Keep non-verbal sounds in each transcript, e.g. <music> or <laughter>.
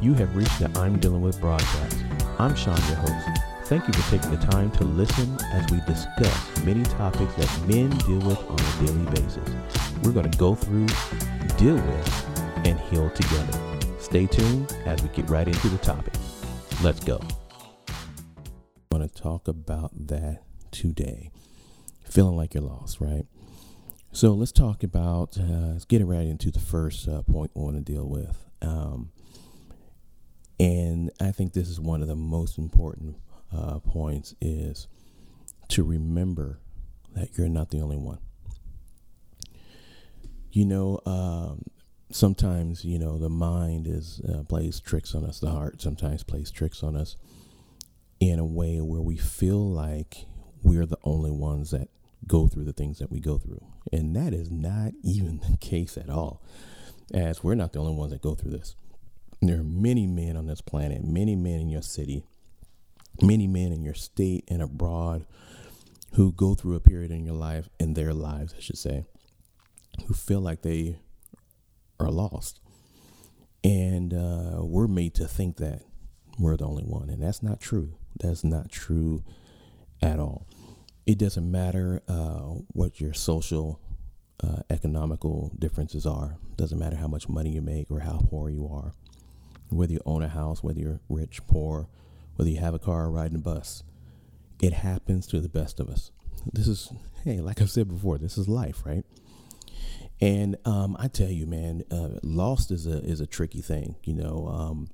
You have reached the I'm Dealing With broadcast. I'm Sean, your host. Thank you for taking the time to listen as we discuss many topics that men deal with on a daily basis. We're going to go through, deal with, and heal together. Stay tuned as we get right into the topic. Let's go. I want to talk about that today. Feeling like you're lost, right? So let's talk about, uh, let's get right into the first uh, point we want to deal with. Um, and I think this is one of the most important uh, points is to remember that you're not the only one. You know, um, sometimes you know the mind is uh, plays tricks on us. The heart sometimes plays tricks on us in a way where we feel like we're the only ones that go through the things that we go through, and that is not even the <laughs> case at all. As we're not the only ones that go through this. There are many men on this planet, many men in your city, many men in your state and abroad who go through a period in your life, in their lives, I should say, who feel like they are lost. And uh, we're made to think that we're the only one. And that's not true. That's not true at all. It doesn't matter uh, what your social, uh, economical differences are. Doesn't matter how much money you make or how poor you are whether you own a house, whether you're rich, poor, whether you have a car or riding a bus. It happens to the best of us. This is, hey, like I've said before, this is life, right? And um, I tell you, man, uh, lost is a is a tricky thing. You know, um,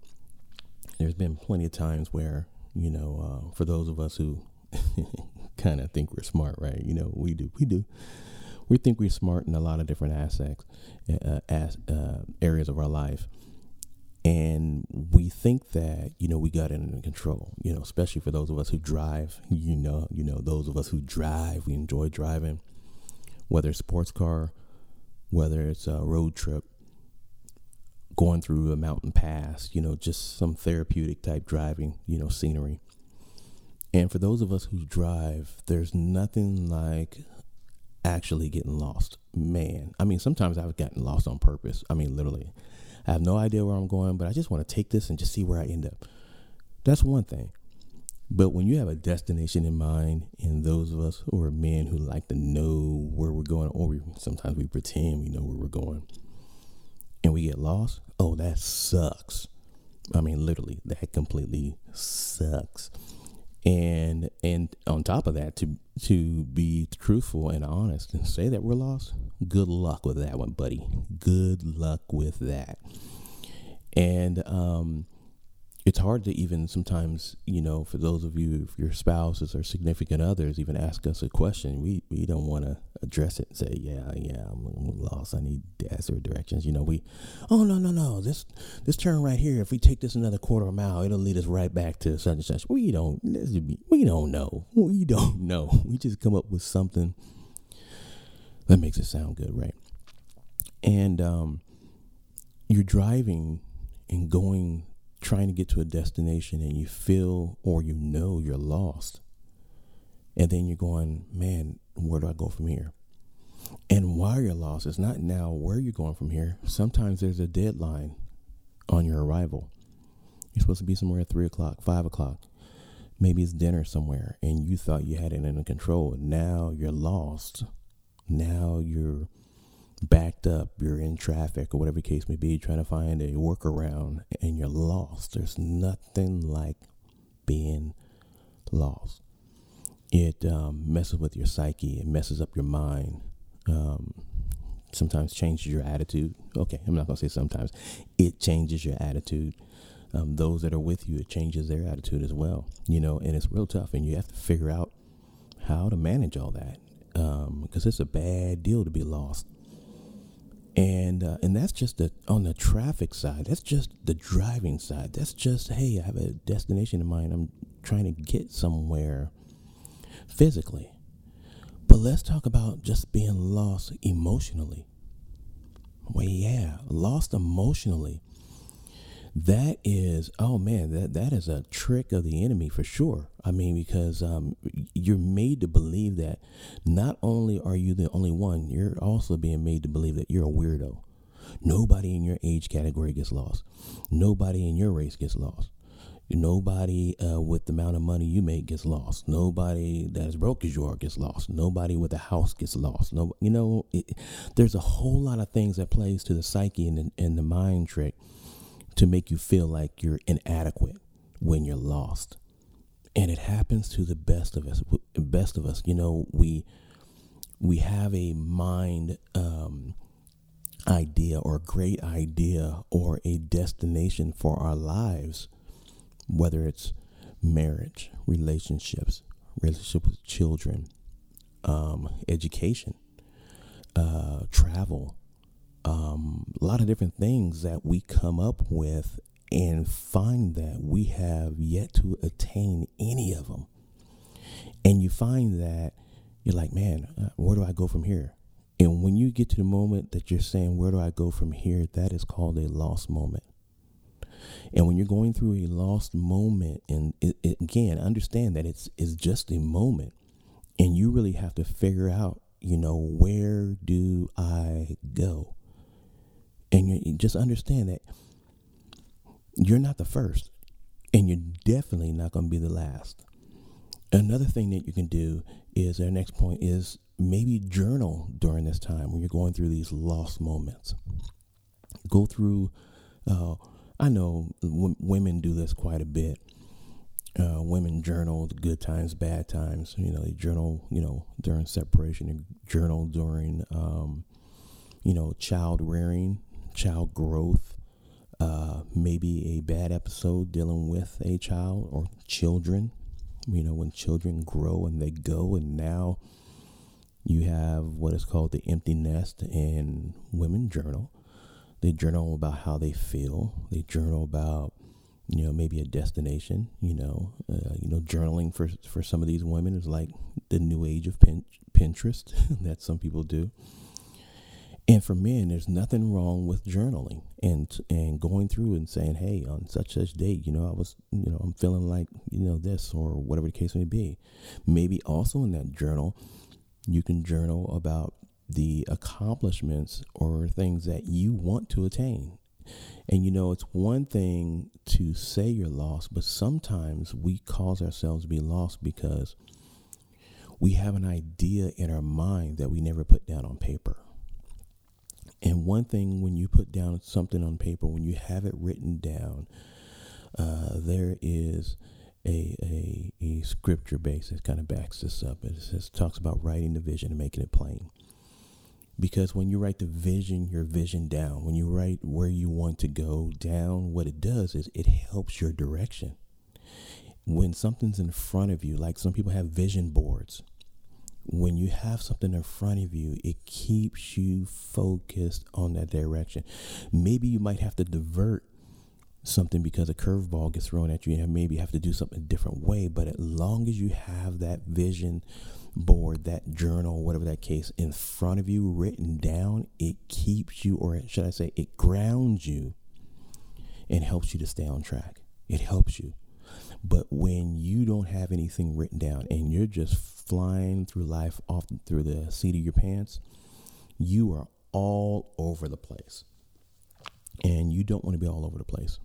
there's been plenty of times where you know, uh, for those of us who <laughs> kind of think we're smart, right? You know, we do, we do. We think we're smart in a lot of different aspects, uh, as, uh, areas of our life and we think that you know we got it under control you know especially for those of us who drive you know you know those of us who drive we enjoy driving whether it's sports car whether it's a road trip going through a mountain pass you know just some therapeutic type driving you know scenery. And for those of us who drive there's nothing like actually getting lost. Man i mean sometimes i've gotten lost on purpose. I mean literally I have no idea where I'm going, but I just want to take this and just see where I end up. That's one thing. But when you have a destination in mind, and those of us who are men who like to know where we're going, or we, sometimes we pretend we know where we're going, and we get lost, oh, that sucks. I mean, literally, that completely sucks. And and on top of that, to to be truthful and honest and say that we're lost, good luck with that one, buddy. Good luck with that. And um, it's hard to even sometimes, you know, for those of you, if your spouses or significant others even ask us a question, we, we don't want to address it and say, yeah, yeah, I'm, I'm, lost. I need gas or directions. You know, we, oh, no, no, no, this, this turn right here, if we take this another quarter mile, it'll lead us right back to such and such. We don't, we don't know. We don't <laughs> know. We just come up with something that makes it sound good, right? And um, you're driving and going trying to get to a destination and you feel or you know you're lost. And then you're going, man, where do I go from here? And why you're lost is not now where you're going from here. Sometimes there's a deadline on your arrival. You're supposed to be somewhere at three o'clock, five o'clock. Maybe it's dinner somewhere and you thought you had it under control. Now you're lost. Now you're backed up, you're in traffic or whatever case may be, trying to find a workaround and you're lost. There's nothing like being lost. It um, messes with your psyche, it messes up your mind. Um, sometimes changes your attitude. Okay, I'm not going to say sometimes. It changes your attitude. Um, those that are with you, it changes their attitude as well. You know, and it's real tough, and you have to figure out how to manage all that because um, it's a bad deal to be lost and uh, and that's just the on the traffic side. That's just the driving side. That's just hey, I have a destination in mind. I'm trying to get somewhere physically. But let's talk about just being lost emotionally. Well, yeah, lost emotionally that is oh man that that is a trick of the enemy for sure i mean because um, you're made to believe that not only are you the only one you're also being made to believe that you're a weirdo Nobody in your age category gets lost. Nobody in your race gets lost. Nobody uh, with the amount of money you make gets lost. Nobody that is broke as you are gets lost. Nobody with a house gets lost. No, you know, it, there's a whole lot of things that plays to the psyche and, and the mind trick to make you feel like you're inadequate when you're lost. And it happens to the best of us. Best of us, you know, we we have a mind um, idea or great idea or a destination for our lives whether it's marriage, relationships, relationship with children, um, education, uh, travel, um, a lot of different things that we come up with and find that we have yet to attain any of them. And you find that you're like, man, uh, where do I go from here? And when you get to the moment that you're saying, where do I go from here? That is called a lost moment. And when you're going through a lost moment, and it, it, again, understand that it's it's just a moment, and you really have to figure out, you know, where do I go? And you, just understand that you're not the first, and you're definitely not going to be the last. Another thing that you can do is our next point is maybe journal during this time when you're going through these lost moments. Go through. Uh, I know w- women do this quite a bit. Uh, women journal good times, bad times. You know, they journal, you know, during separation, they journal during, um, you know, child rearing, child growth, uh, maybe a bad episode dealing with a child or children. You know, when children grow and they go, and now you have what is called the empty nest, and women journal. They journal about how they feel. They journal about, you know, maybe a destination. You know, uh, you know, journaling for for some of these women is like the new age of Pinterest <laughs> that some people do. And for men, there's nothing wrong with journaling and and going through and saying, "Hey, on such such date, you know, I was, you know, I'm feeling like, you know, this or whatever the case may be." Maybe also in that journal, you can journal about the accomplishments or things that you want to attain. And you know, it's one thing to say you're lost, but sometimes we cause ourselves to be lost because we have an idea in our mind that we never put down on paper. And one thing when you put down something on paper, when you have it written down, uh, there is a, a, a scripture base that kind of backs this up. It says, talks about writing the vision and making it plain. Because when you write the vision, your vision down, when you write where you want to go down, what it does is it helps your direction. When something's in front of you, like some people have vision boards, when you have something in front of you, it keeps you focused on that direction. Maybe you might have to divert something because a curveball gets thrown at you and maybe have to do something a different way. But as long as you have that vision board, that journal, whatever that case, in front of you, written down, it keeps you, or should I say, it grounds you and helps you to stay on track. It helps you. But when you don't have anything written down and you're just flying through life off through the seat of your pants, you are all over the place. And you don't want to be all over the place.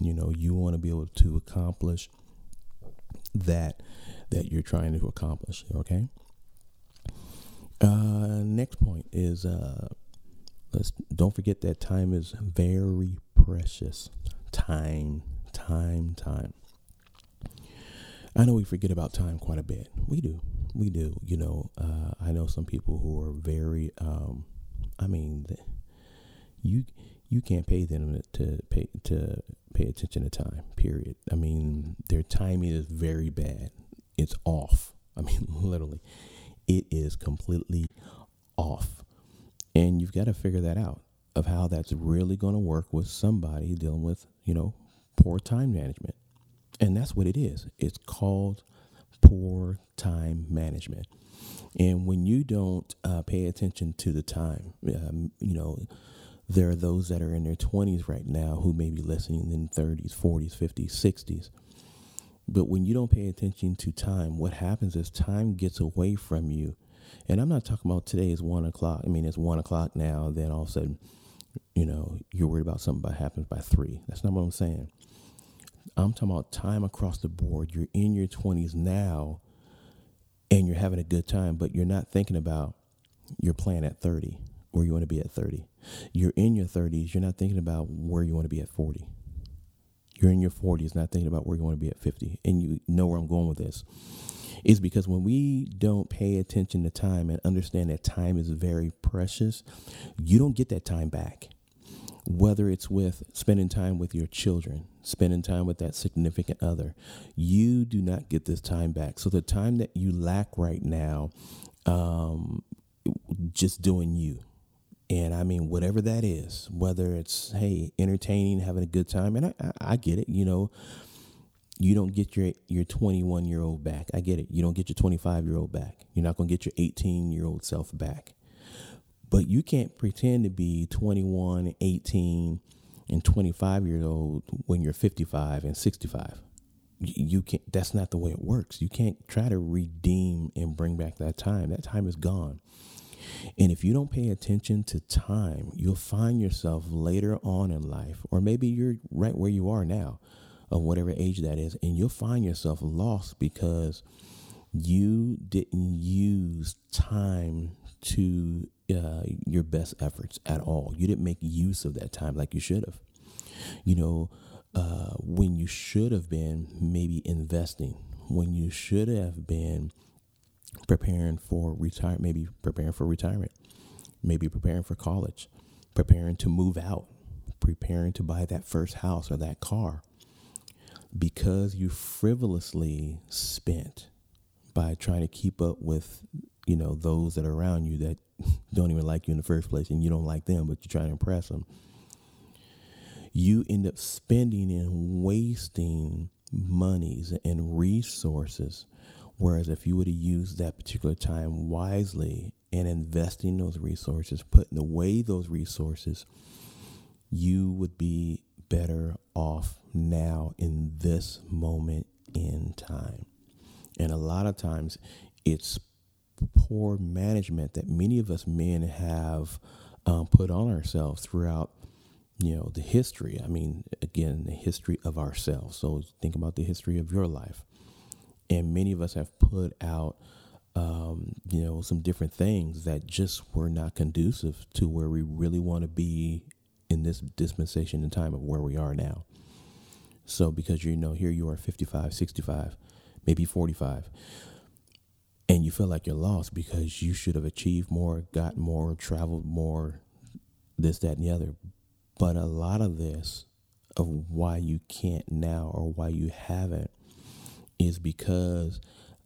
You know, you want to be able to accomplish that that you're trying to accomplish. Okay. Uh, next point is uh, let's don't forget that time is very precious. Time, time, time. I know we forget about time quite a bit. We do, we do. You know, uh, I know some people who are very. Um, I mean, you you can't pay them to pay to pay attention to time. Period. I mean, their timing is very bad it's off. I mean, <laughs> literally, it is completely off. And you've got to figure that out of how that's really going to work with somebody dealing with, you know, poor time management. And that's what it is. It's called poor time management. And when you don't uh, pay attention to the time, um, you know, there are those that are in their 20s right now who may be listening in 30s, 40s, 50s, 60s but when you don't pay attention to time, what happens is time gets away from you. And I'm not talking about today is one o'clock. I mean, it's one o'clock now. Then all of a sudden, you know, you're worried about something that happens by three. That's not what I'm saying. I'm talking about time across the board. You're in your 20s now and you're having a good time, but you're not thinking about your plan at 30, where you want to be at 30. You're in your 30s, you're not thinking about where you want to be at 40. You're in your 40s, not thinking about where you want to be at 50. And you know where I'm going with this. Is because when we don't pay attention to time and understand that time is very precious, you don't get that time back whether it's with spending time with your children, spending time with that significant other, you do not get this time back. So the time that you lack right now, um, just doing you. And I mean, whatever that is, whether it's, hey, entertaining, having a good time, and I, I, I get it, you know, you don't get your your 21 year old back. I get it. You don't get your 25 year old back. You're not going to get your 18 year old self back. But you can't pretend to be 21, 18, and 25 years old when you're 55 and 65. You can't, that's not the way it works. You can't try to redeem and bring back that time. That time is gone. And if you don't pay attention to time, you'll find yourself later on in life, or maybe you're right where you are now, of whatever age that is, and you'll find yourself lost because you didn't use time to uh, your best efforts at all. You didn't make use of that time like you should have. You know, uh, when you should have been maybe investing, when you should have been preparing for retire, maybe preparing for retirement, maybe preparing for college, preparing to move out, preparing to buy that first house or that car, because you frivolously spent by trying to keep up with you know those that are around you that <laughs> don't even like you in the first place and you don't like them but you try to impress them. You end up spending and wasting monies and resources. Whereas if you would have used that particular time wisely and investing those resources putting away those resources you would be better off now in this moment in time. And a lot of times it's poor management that many of us men have um, put on ourselves throughout you know the history. I mean again the history of ourselves. So think about the history of your life. And many of us have put out um, you know some different things that just were not conducive to where we really want to be in this dispensation and time of where we are now. So because you know here you are 55 65 maybe 45 and you feel like you're lost because you should have achieved more, got more, traveled more, this, that, and the other. But a lot of this, of why you can't now or why you haven't, is because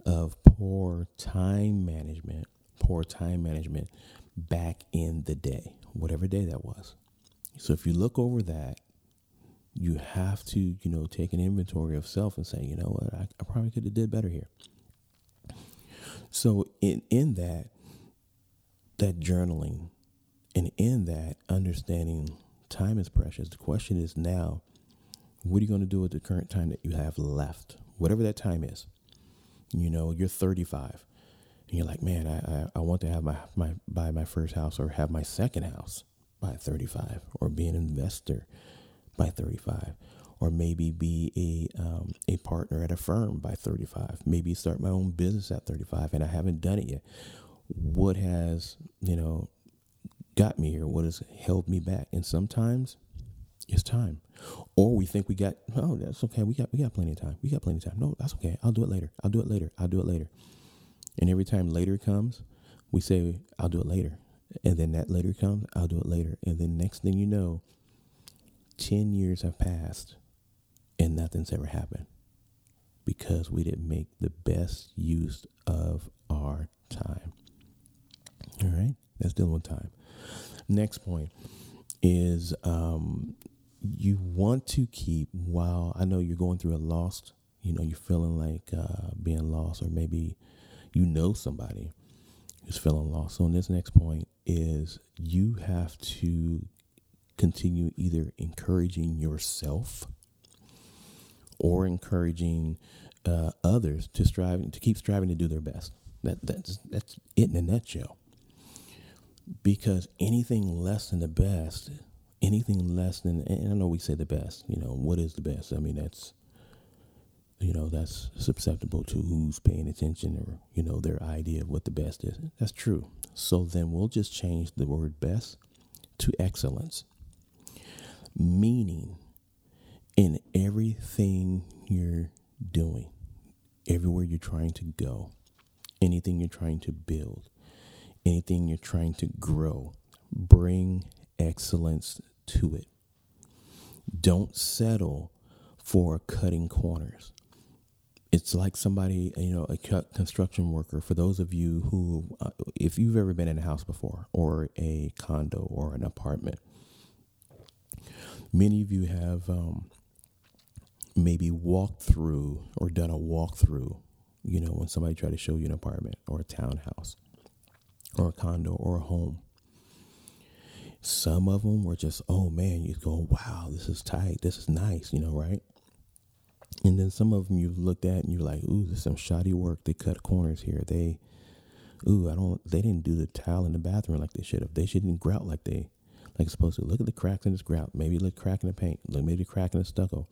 of poor time management, poor time management back in the day, whatever day that was. So if you look over that, you have to, you know, take an inventory of self and say, you know what, I, I probably could have did better here. So in in that that journaling and in that understanding time is precious. The question is now, what are you going to do with the current time that you have left? Whatever that time is. You know, you're 35 and you're like, man, I, I, I want to have my, my buy my first house or have my second house by 35 or be an investor by 35 or maybe be a um, a partner at a firm by 35 maybe start my own business at 35 and i haven't done it yet. What has you know got me here? What has held me back? And sometimes it's time. Or we think we got oh that's okay. We got we got plenty of time. We got plenty of time. No that's okay. I'll do it later. I'll do it later. I'll do it later. And every time later comes we say i'll do it later. And then that later comes i'll do it later. And then next thing you know 10 years have passed and nothing's ever happened because we didn't make the best use of our time. All right, that's dealing with time. Next point is um, you want to keep while I know you're going through a lost, you know, you're feeling like uh, being lost, or maybe you know somebody who's feeling lost. So, in this next point is you have to continue either encouraging yourself or encouraging uh, others to strive to keep striving to do their best. That that's that's it in a nutshell. Because anything less than the best anything less than, and I know we say the best, you know, what is the best? I mean, that's, you know, that's susceptible to who's paying attention or, you know, their idea of what the best is. That's true. So then we'll just change the word best to excellence, meaning in everything you're doing, everywhere you're trying to go, anything you're trying to build, anything you're trying to grow, bring excellence to it. Don't settle for cutting corners. It's like somebody, you know, a construction worker. For those of you who, uh, if you've ever been in a house before, or a condo, or an apartment, many of you have um, maybe walked through or done a walkthrough. You know, when somebody tried to show you an apartment or a townhouse or a condo or a home some of them were just, oh man, you go, wow, this is tight, this is nice, you know, right? And then some of them you looked at and you're like, ooh, there's some shoddy work. They cut corners here. They, ooh, I don't, they didn't do the tile in the bathroom like they should have. They shouldn't grout like they, like supposed to. Look at the cracks in this grout. Maybe look crack in the paint. Look, maybe crack in the stucco.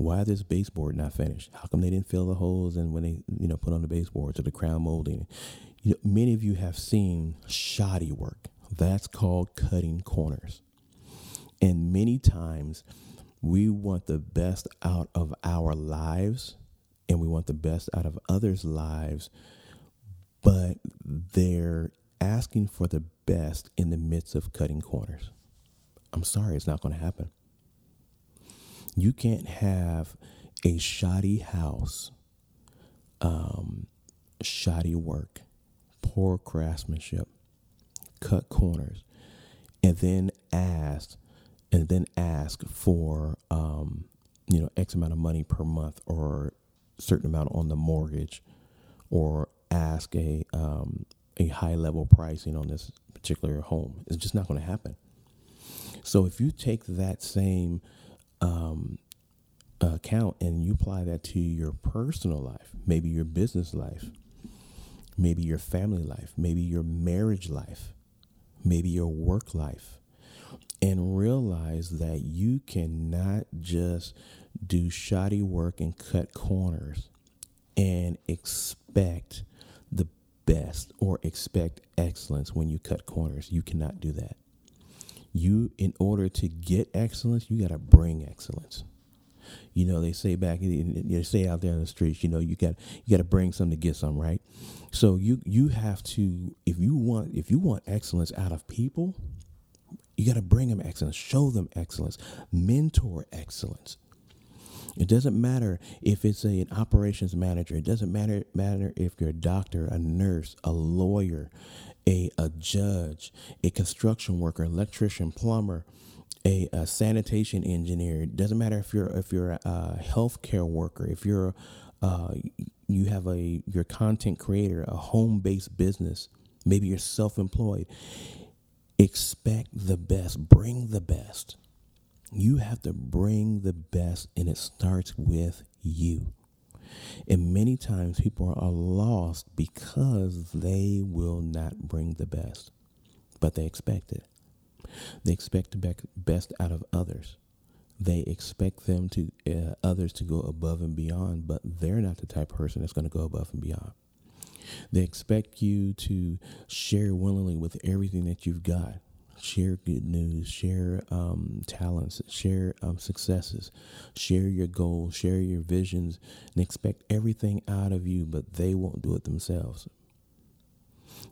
Why is this baseboard not finished? How come they didn't fill the holes and when they, you know, put on the baseboards or the crown molding? You know, many of you have seen shoddy work. That's called cutting corners. And many times we want the best out of our lives and we want the best out of others' lives, but they're asking for the best in the midst of cutting corners. I'm sorry, it's not going to happen. You can't have a shoddy house, um, shoddy work, poor craftsmanship, cut corners, and then ask, and then ask for, um, you know, X amount of money per month or certain amount on the mortgage, or ask a um, a high level pricing on this particular home. It's just not going to happen. So if you take that same um, account and you apply that to your personal life, maybe your business life, maybe your family life, maybe your marriage life, maybe your work life, and realize that you cannot just do shoddy work and cut corners and expect the best or expect excellence when you cut corners. You cannot do that. You, in order to get excellence, you got to bring excellence. You know, they say back, they say out there in the streets, you know, you got you got to bring something to get some, right? So you you have to if you want if you want excellence out of people, you got to bring them excellence, show them excellence, mentor excellence. It doesn't matter if it's a, an operations manager. It doesn't matter matter if you're a doctor, a nurse, a lawyer, a, a judge, a construction worker, electrician, plumber, a, a, sanitation engineer. It doesn't matter if you're if you're a healthcare worker, if you're uh, you have a your content creator, a home based business, maybe you're self employed. Expect the best. Bring the best. You have to bring the best, and it starts with you. And many times people are lost because they will not bring the best, but they expect it. They expect the best out of others. They expect them to uh, others to go above and beyond, but they're not the type of person that's going to go above and beyond. They expect you to share willingly with everything that you've got. Share good news, share um, talents, share um, successes, share your goals, share your visions, and expect everything out of you, but they won't do it themselves.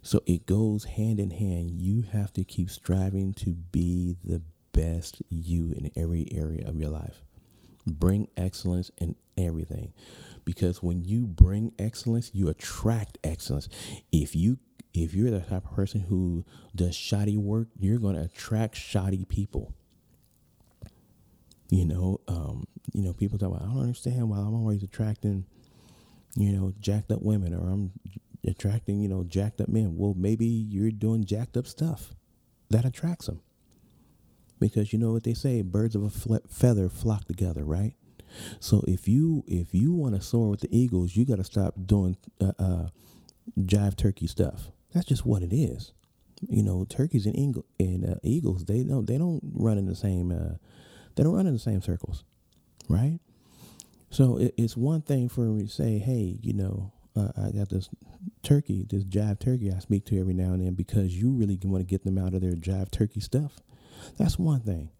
So it goes hand in hand. You have to keep striving to be the best you in every area of your life. Bring excellence in everything. Because when you bring excellence, you attract excellence. If you if you're the type of person who does shoddy work, you're going to attract shoddy people. You know, um, you know, people talk about, I don't understand why I'm always attracting, you know, jacked up women or I'm attracting, you know, jacked up men. Well, maybe you're doing jacked up stuff that attracts them. Because you know what they say, birds of a feather flock together, right? So if you if you want to soar with the eagles, you got to stop doing uh, uh, jive turkey stuff. That's just what it is. You know, turkeys and, and uh, eagles they don't they don't run in the same uh, they don't run in the same circles, right? So it, it's one thing for me to say, hey, you know, uh, I got this turkey, this jive turkey I speak to every now and then because you really want to get them out of their jive turkey stuff. That's one thing.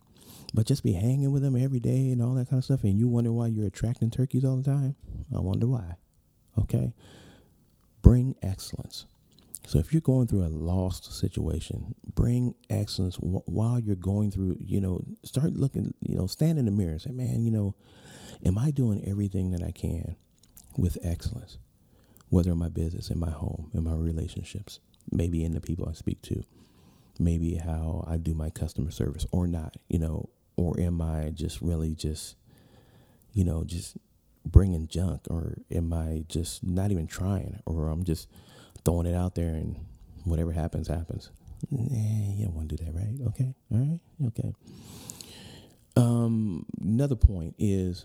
But just be hanging with them every day and all that kind of stuff, and you wonder why you're attracting turkeys all the time? I wonder why. Okay? Bring excellence. So if you're going through a lost situation, bring excellence while you're going through, you know, start looking, you know, stand in the mirror and say, man, you know, am I doing everything that I can with excellence? Whether in my business, in my home, in my relationships, maybe in the people I speak to, maybe how I do my customer service or not, you know, or am I just really just, you know, just bringing junk, or am I just not even trying, or I'm just throwing it out there and whatever happens, happens. Nah, you don't want to do that, right? Okay, all right, okay. Um, another point is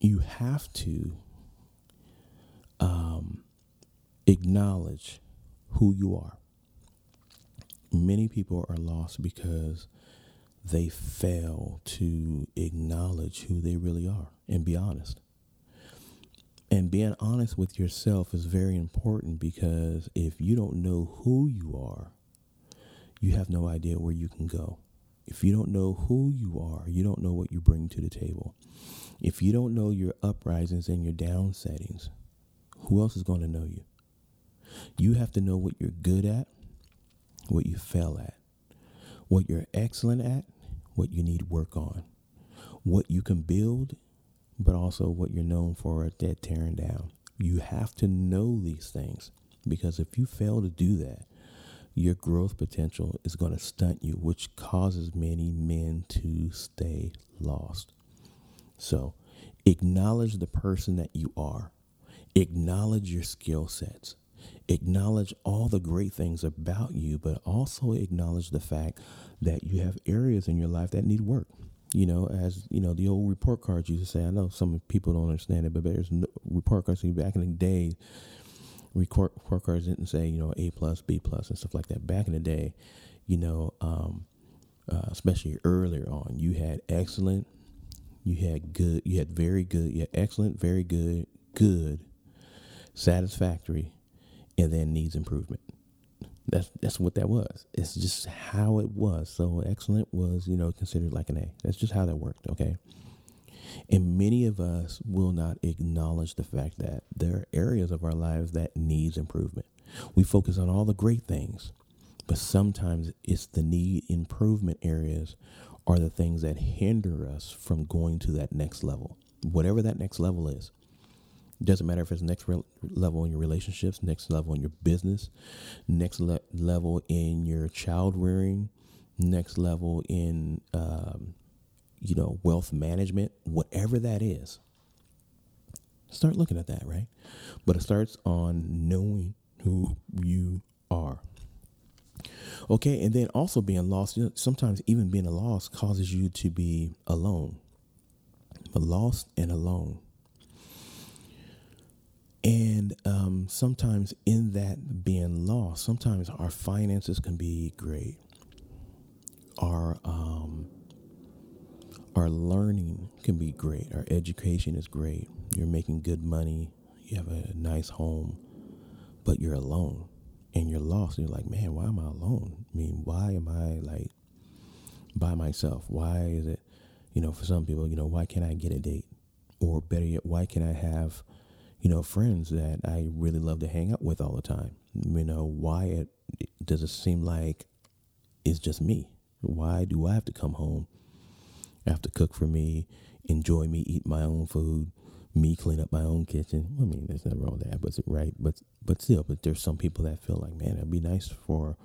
you have to um, acknowledge who you are. Many people are lost because they fail to acknowledge who they really are and be honest. And being honest with yourself is very important because if you don't know who you are, you have no idea where you can go. If you don't know who you are, you don't know what you bring to the table. If you don't know your uprisings and your down settings, who else is going to know you? You have to know what you're good at, what you fail at, what you're excellent at, what you need work on, what you can build, but also what you're known for at tearing down. You have to know these things because if you fail to do that, your growth potential is going to stunt you, which causes many men to stay lost. So, acknowledge the person that you are, acknowledge your skill sets, acknowledge all the great things about you, but also acknowledge the fact that you have areas in your life that need work. You know, as you know, the old report cards used to say. I know some people don't understand it, but there's no report cards. Back in the day, report, report cards didn't say you know A plus, B plus, and stuff like that. Back in the day, you know, um, uh, especially earlier on, you had excellent, you had good, you had very good, you had excellent, very good, good, satisfactory, and then needs improvement. That's that's what that was. It's just how it was. So excellent was, you know, considered like an A. That's just how that worked, okay? And many of us will not acknowledge the fact that there are areas of our lives that needs improvement. We focus on all the great things, but sometimes it's the need improvement areas are the things that hinder us from going to that next level. Whatever that next level is. Doesn't matter if it's next re- level in your relationships, next level in your business, next le- level in your child rearing, next level in um, you know wealth management, whatever that is. Start looking at that, right? But it starts on knowing who you are. Okay, and then also being lost. You know, sometimes even being a lost causes you to be alone. But lost and alone. And um, sometimes in that being lost, sometimes our finances can be great. Our um, our learning can be great. Our education is great. You're making good money. You have a nice home, but you're alone and you're lost. And you're like, man, why am I alone? I mean, why am I like by myself? Why is it, you know, for some people, you know, why can't I get a date? Or better yet, why can I have you know, friends that I really love to hang out with all the time. You know, why it, does it seem like it's just me? Why do I have to come home, I have to cook for me, enjoy me, eat my own food, me clean up my own kitchen? I mean, there's nothing wrong with that, but right, but but still, but there's some people that feel like, man, it'd be nice for,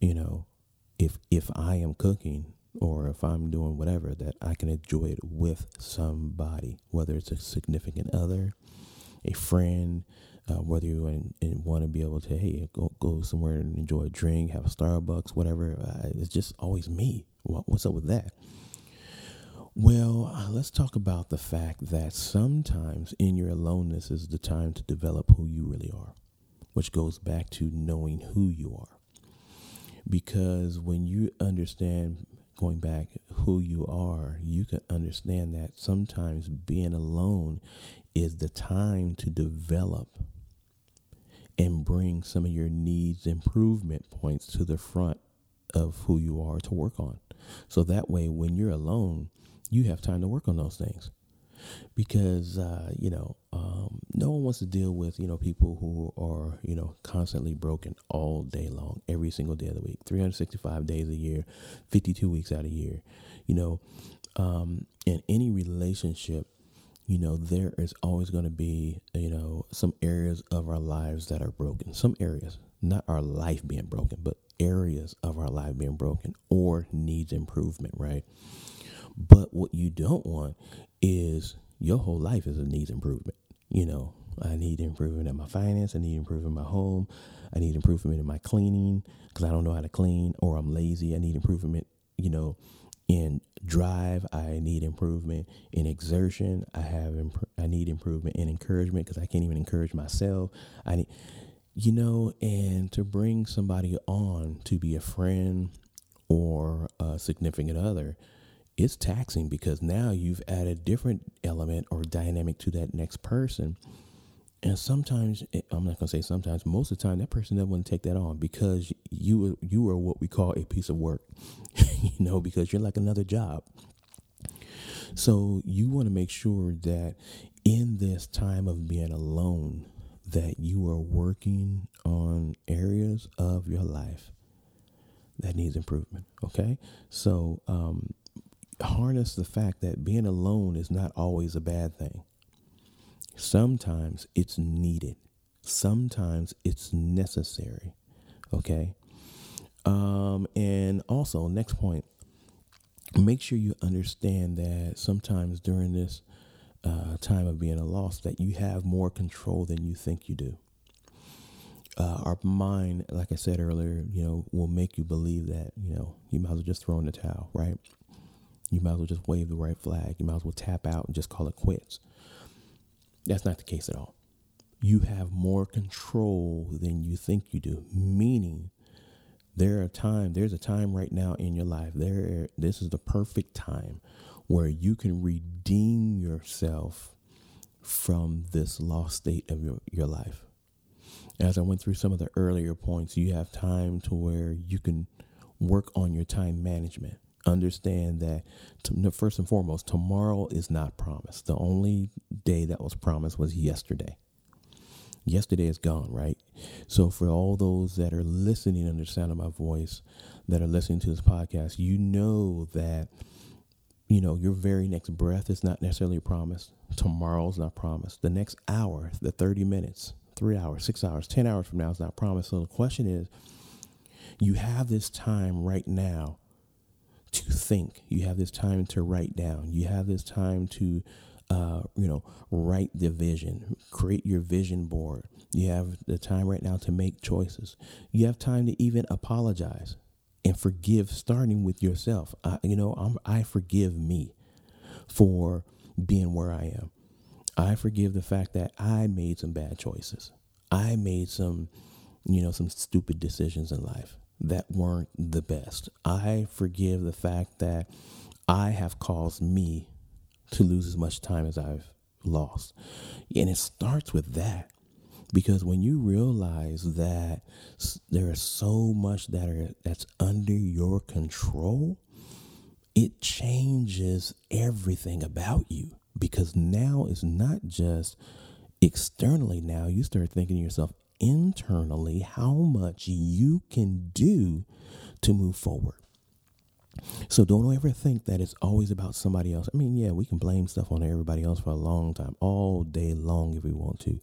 you know, if if I am cooking or if I'm doing whatever, that I can enjoy it with somebody, whether it's a significant other, a friend, uh, whether you want, to be able to, hey, go, go somewhere and enjoy a drink, have a Starbucks, whatever. Uh, it's just always me. What, what's up with that? Well, uh, let's talk about the fact that sometimes in your aloneness is the time to develop who you really are, which goes back to knowing who you are. Because when you understand going back who you are, you can understand that sometimes being alone is the time to develop and bring some of your needs improvement points to the front of who you are to work on. So that way, when you're alone, you have time to work on those things because uh, you know um, no one wants to deal with you know people who are you know constantly broken all day long, every single day of the week, 365 days a year, 52 weeks out a year. You know, um, in any relationship, you know there is always going to be you know some areas of our lives that are broken. Some areas, not our life being broken, but areas of our life being broken or needs improvement, right? But what you don't want is your whole life is a needs improvement. You know, I need improvement in my finance. I need improvement in my home. I need improvement in my cleaning because I don't know how to clean or I'm lazy. I need improvement, you know, in drive. I need improvement in exertion. I have imp- I need improvement in encouragement because I can't even encourage myself. I need, you know, and to bring somebody on to be a friend or a significant other it's taxing because now you've added different element or dynamic to that next person. And sometimes eh, I'm not gonna say sometimes, most of the time that person doesn't want to take that on because you you are what we call a piece of work, <laughs> you know, because you're like another job. So you want to make sure that in this time of being alone, that you are working on areas of your life that needs improvement. Okay, so um, harness the fact that being alone is not always a bad thing. Sometimes it's needed. Sometimes it's necessary. Okay. Um, and also, next point, make sure you understand that sometimes during this uh, time of being a loss, that you have more control than you think you do. Uh, our mind, like I said earlier, you know, will make you believe that you know you might as well just throw in the towel, right? You might as well just wave the right flag. You might as well tap out and just call it quits. That's not the case at all. You have more control than you think you do, meaning there are time there's a time right now in your life there this is the perfect time where you can redeem yourself from this lost state of your, your life as i went through some of the earlier points you have time to where you can work on your time management understand that first and foremost, tomorrow is not promised. The only day that was promised was yesterday. Yesterday is gone, right? So, for all those that are listening under the sound of my voice, that are listening to this podcast, you know that you know your very next breath is not necessarily promised. Tomorrow's not promised. The next hour, the thirty minutes, three hours, six hours, ten hours from now is not promised. So the question is, you have this time right now to think. You have this time to write down. You have this time to, uh, you know, write the vision, create your vision board. You have the time right now to make choices. You have time to even apologize and forgive, starting with yourself. You know, I'm, I forgive me for being where I am. I forgive the fact that I made some bad choices. I made some, you know, some stupid decisions in life that weren't the best. I forgive the fact that I have caused me to lose as much time as I've lost. And it starts with that. Because when you realize that there is so much that are that's under your control, it changes everything about you. Because now it's not just externally now, you start thinking to yourself, internally how much you can do to move forward. So don't ever think that it's always about somebody else. I mean, yeah, we can blame stuff on everybody else for a long time, all day long if we want to.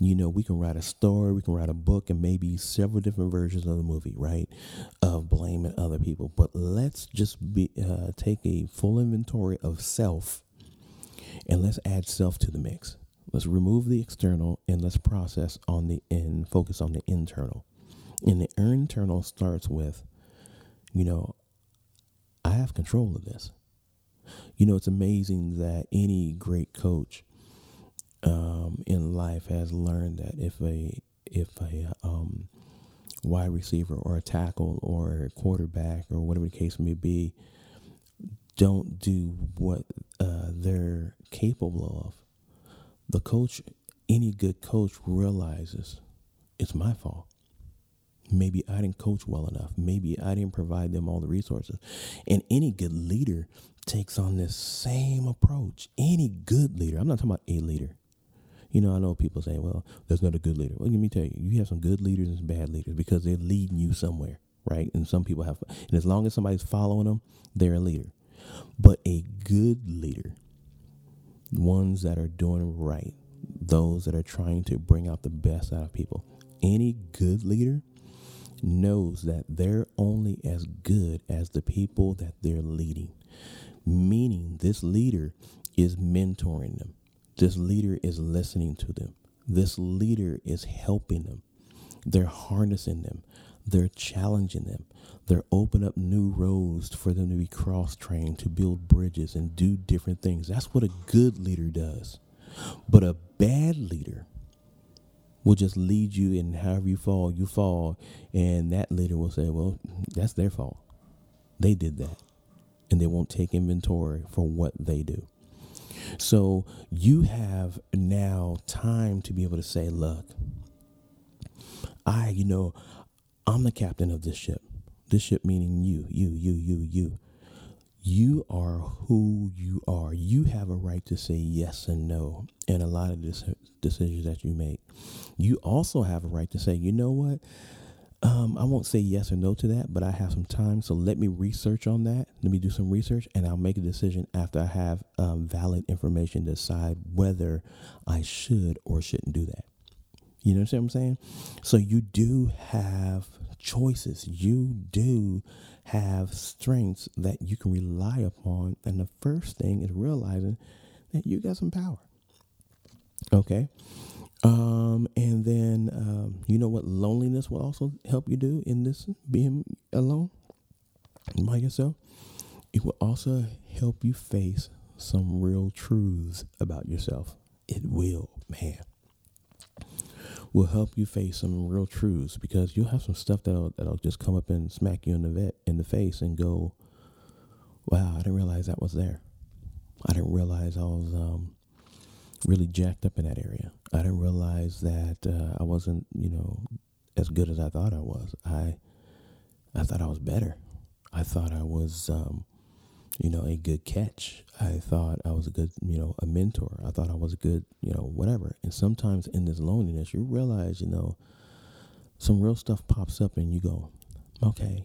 You know, we can write a story, we can write a book, and maybe several different versions of the movie, right? Of blaming other people. But let's just be uh, take a full inventory of self, and let's add self to the mix. Let's remove the external and let's process on the in, focus on the internal. And the internal starts with, you know, I have control of this. You know, it's amazing that any great coach um, in life has learned that if a if a um, wide receiver or a tackle or a quarterback or whatever the case may be don't do what uh, they're capable of. The coach, any good coach realizes it's my fault. Maybe I didn't coach well enough. Maybe I didn't provide them all the resources. And any good leader takes on this same approach. Any good leader, I'm not talking about a leader. You know, I know people say, well, there's not a good leader. Well, let me tell you, you have some good leaders and some bad leaders because they're leading you somewhere, right? And some people have, and as long as somebody's following them, they're a leader. But a good leader, ones that are doing right, those that are trying to bring out the best out of people, any good leader knows that they're only as good as the people that they're leading. Meaning, this leader is mentoring them, this leader is listening to them, this leader is helping them, they're harnessing them, they're challenging them, they're opening up new roads for them to be cross trained, to build bridges and do different things. That's what a good leader does. But a bad leader will just lead you and however you fall, you fall. And that leader will say, well, that's their fault. They did that. And they won't take inventory for what they do. So you have now time to be able to say, look, I, you know, I'm the captain of this ship. This ship meaning you, you, you, you, you. You are who you are. You have a right to say yes and no in a lot of this decisions that you make. You also have a right to say, you know what? Um, I won't say yes or no to that, but I have some time, so let me research on that. Let me do some research, and I'll make a decision after I have um, valid information to decide whether I should or shouldn't do that. You know what I'm saying? So you do have choices. You do have strengths that you can rely upon, and the first thing is realizing that you got some power. Okay. Um, and then um, you know what loneliness will also help you do in this being alone by yourself? It will also help you face some real truths about yourself. It will, man. Will help you face some real truths because you'll have some stuff that'll that'll just come up and smack you in the vet in the face and go, "Wow, I didn't realize that was there. I didn't realize I was um, really jacked up in that area. I didn't realize that uh, I wasn't, you know, as good as I thought I was. I I thought I was better. I thought I was, um, you know, a good catch. I thought I was a good, you know, a mentor. I thought I was a good, you know, whatever. And sometimes in this loneliness, you realize, you know, some real stuff pops up and you go, okay,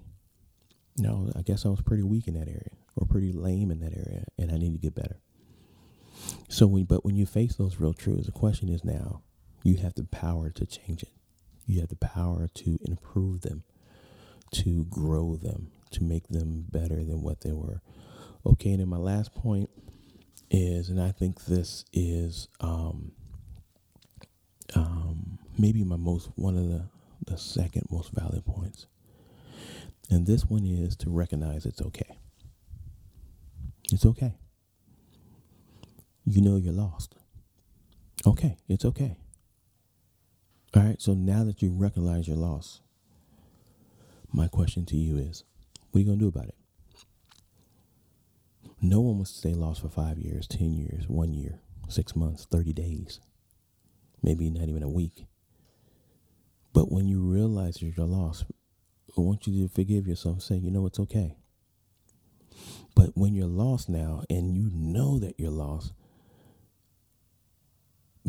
no, I guess I was pretty weak in that area or pretty lame in that area and I need to get better. So when, but when you face those real truths, the question is now, you have the power to change it. You have the power to improve them, to grow them, to make them better than what they were. Okay, and then my last point is, and I think this is um, um, maybe my most one of the the second most valid points, and this one is to recognize it's okay. It's okay you know you're lost. Okay, it's okay. All right, so now that you recognize your loss, my question to you is what are you going to do about it? No one wants to stay lost for five years, 10 years, one year, six months, 30 days, maybe not even a week. But when you realize you're lost, I want you to forgive yourself say, you know, it's okay. But when you're lost now and you know that you're lost,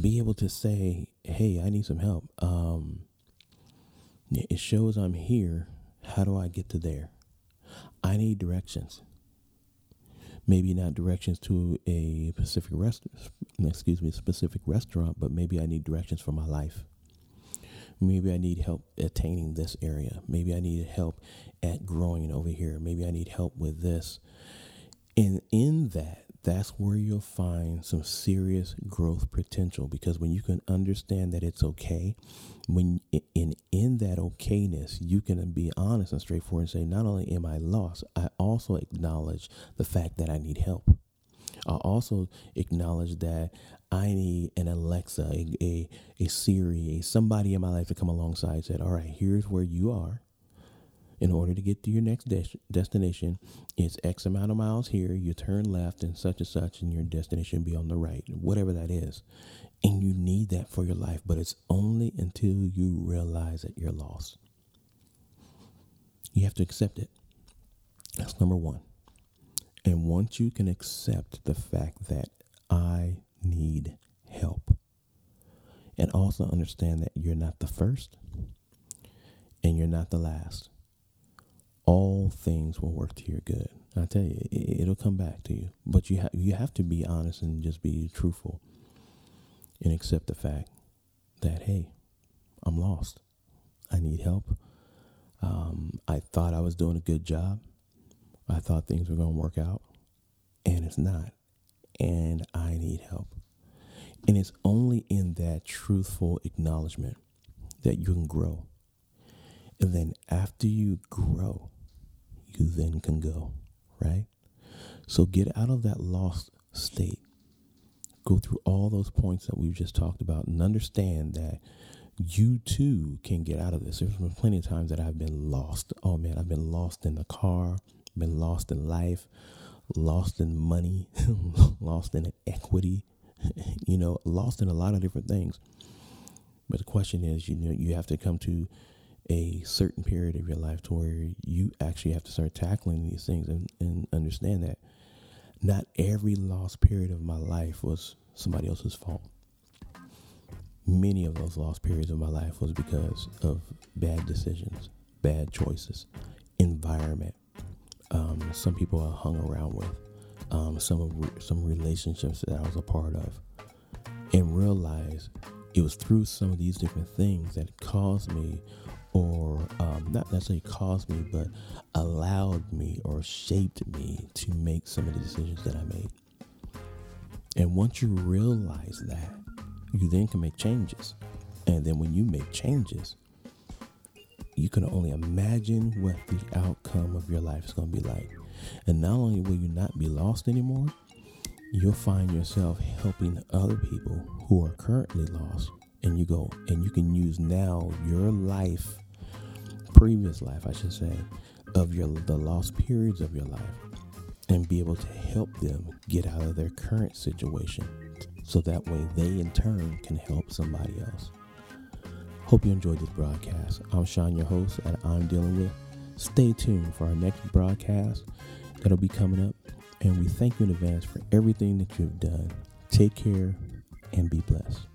be able to say, hey, I need some help. Um, it shows I'm here. How do I get to there? I need directions. Maybe not directions to a specific rest, excuse me, specific restaurant, but maybe I need directions for my life. Maybe I need help attaining this area. Maybe I need help at growing over here. Maybe I need help with this. And in that, that's where you'll find some serious growth potential because when you can understand that it's okay when in in that okayness you can be honest and straightforward and say not only am i lost i also acknowledge the fact that i need help I also acknowledge that I need an Alexa, a, a, a Siri, a somebody in my life to come alongside and said, all right, here's where you are. In order to get to your next de- destination, it's X amount of miles here. You turn left and such and such, and your destination be on the right, whatever that is. And you need that for your life, but it's only until you realize that you're lost. You have to accept it. That's number one. And once you can accept the fact that I need help, and also understand that you're not the first and you're not the last, all things will work to your good. I tell you, it, will come back to you. But you have you have to be honest and just be truthful, and accept the fact that hey, I'm lost. I need help. Um, I thought I was doing a good job. I thought things were going to work out, and it's not. And I need help. And it's only in that truthful acknowledgement that you can grow. And then after you grow, you then can go, right? So get out of that lost state. Go through all those points that we've just talked about and understand that you too can get out of this. There's been plenty of times that I've been lost. Oh man, I've been lost in the car, been lost in life, lost in money, <laughs> lost in equity, <laughs> you know, lost in a lot of different things. But the question is, you know, you have to come to a certain period of your life to where you actually have to start tackling these things and, and understand that not every lost period of my life was somebody else's fault many of those lost periods of my life was because of bad decisions, bad choices, environment. Um, some people I hung around with, um, some some relationships that I was a part of, and realized it was through some of these different things that caused me, or um, not necessarily caused me, but allowed me or shaped me to make some of the decisions that I made. And once you realize that, you then can make changes. And then when you make changes, you can only imagine what the outcome of your life is going to be like. And not only will you not be lost anymore, you'll find yourself helping other people who are currently lost. And you go, and you can use now your life, previous life, I should say, of your the lost periods of your life, and be able to help them get out of their current situation so that way they in turn can help somebody else. Hope you enjoyed this broadcast. I'm Sean, your host, and I'm dealing with. Stay tuned for our next broadcast that'll be coming up. And we thank you in advance for everything that you've done. Take care and be blessed.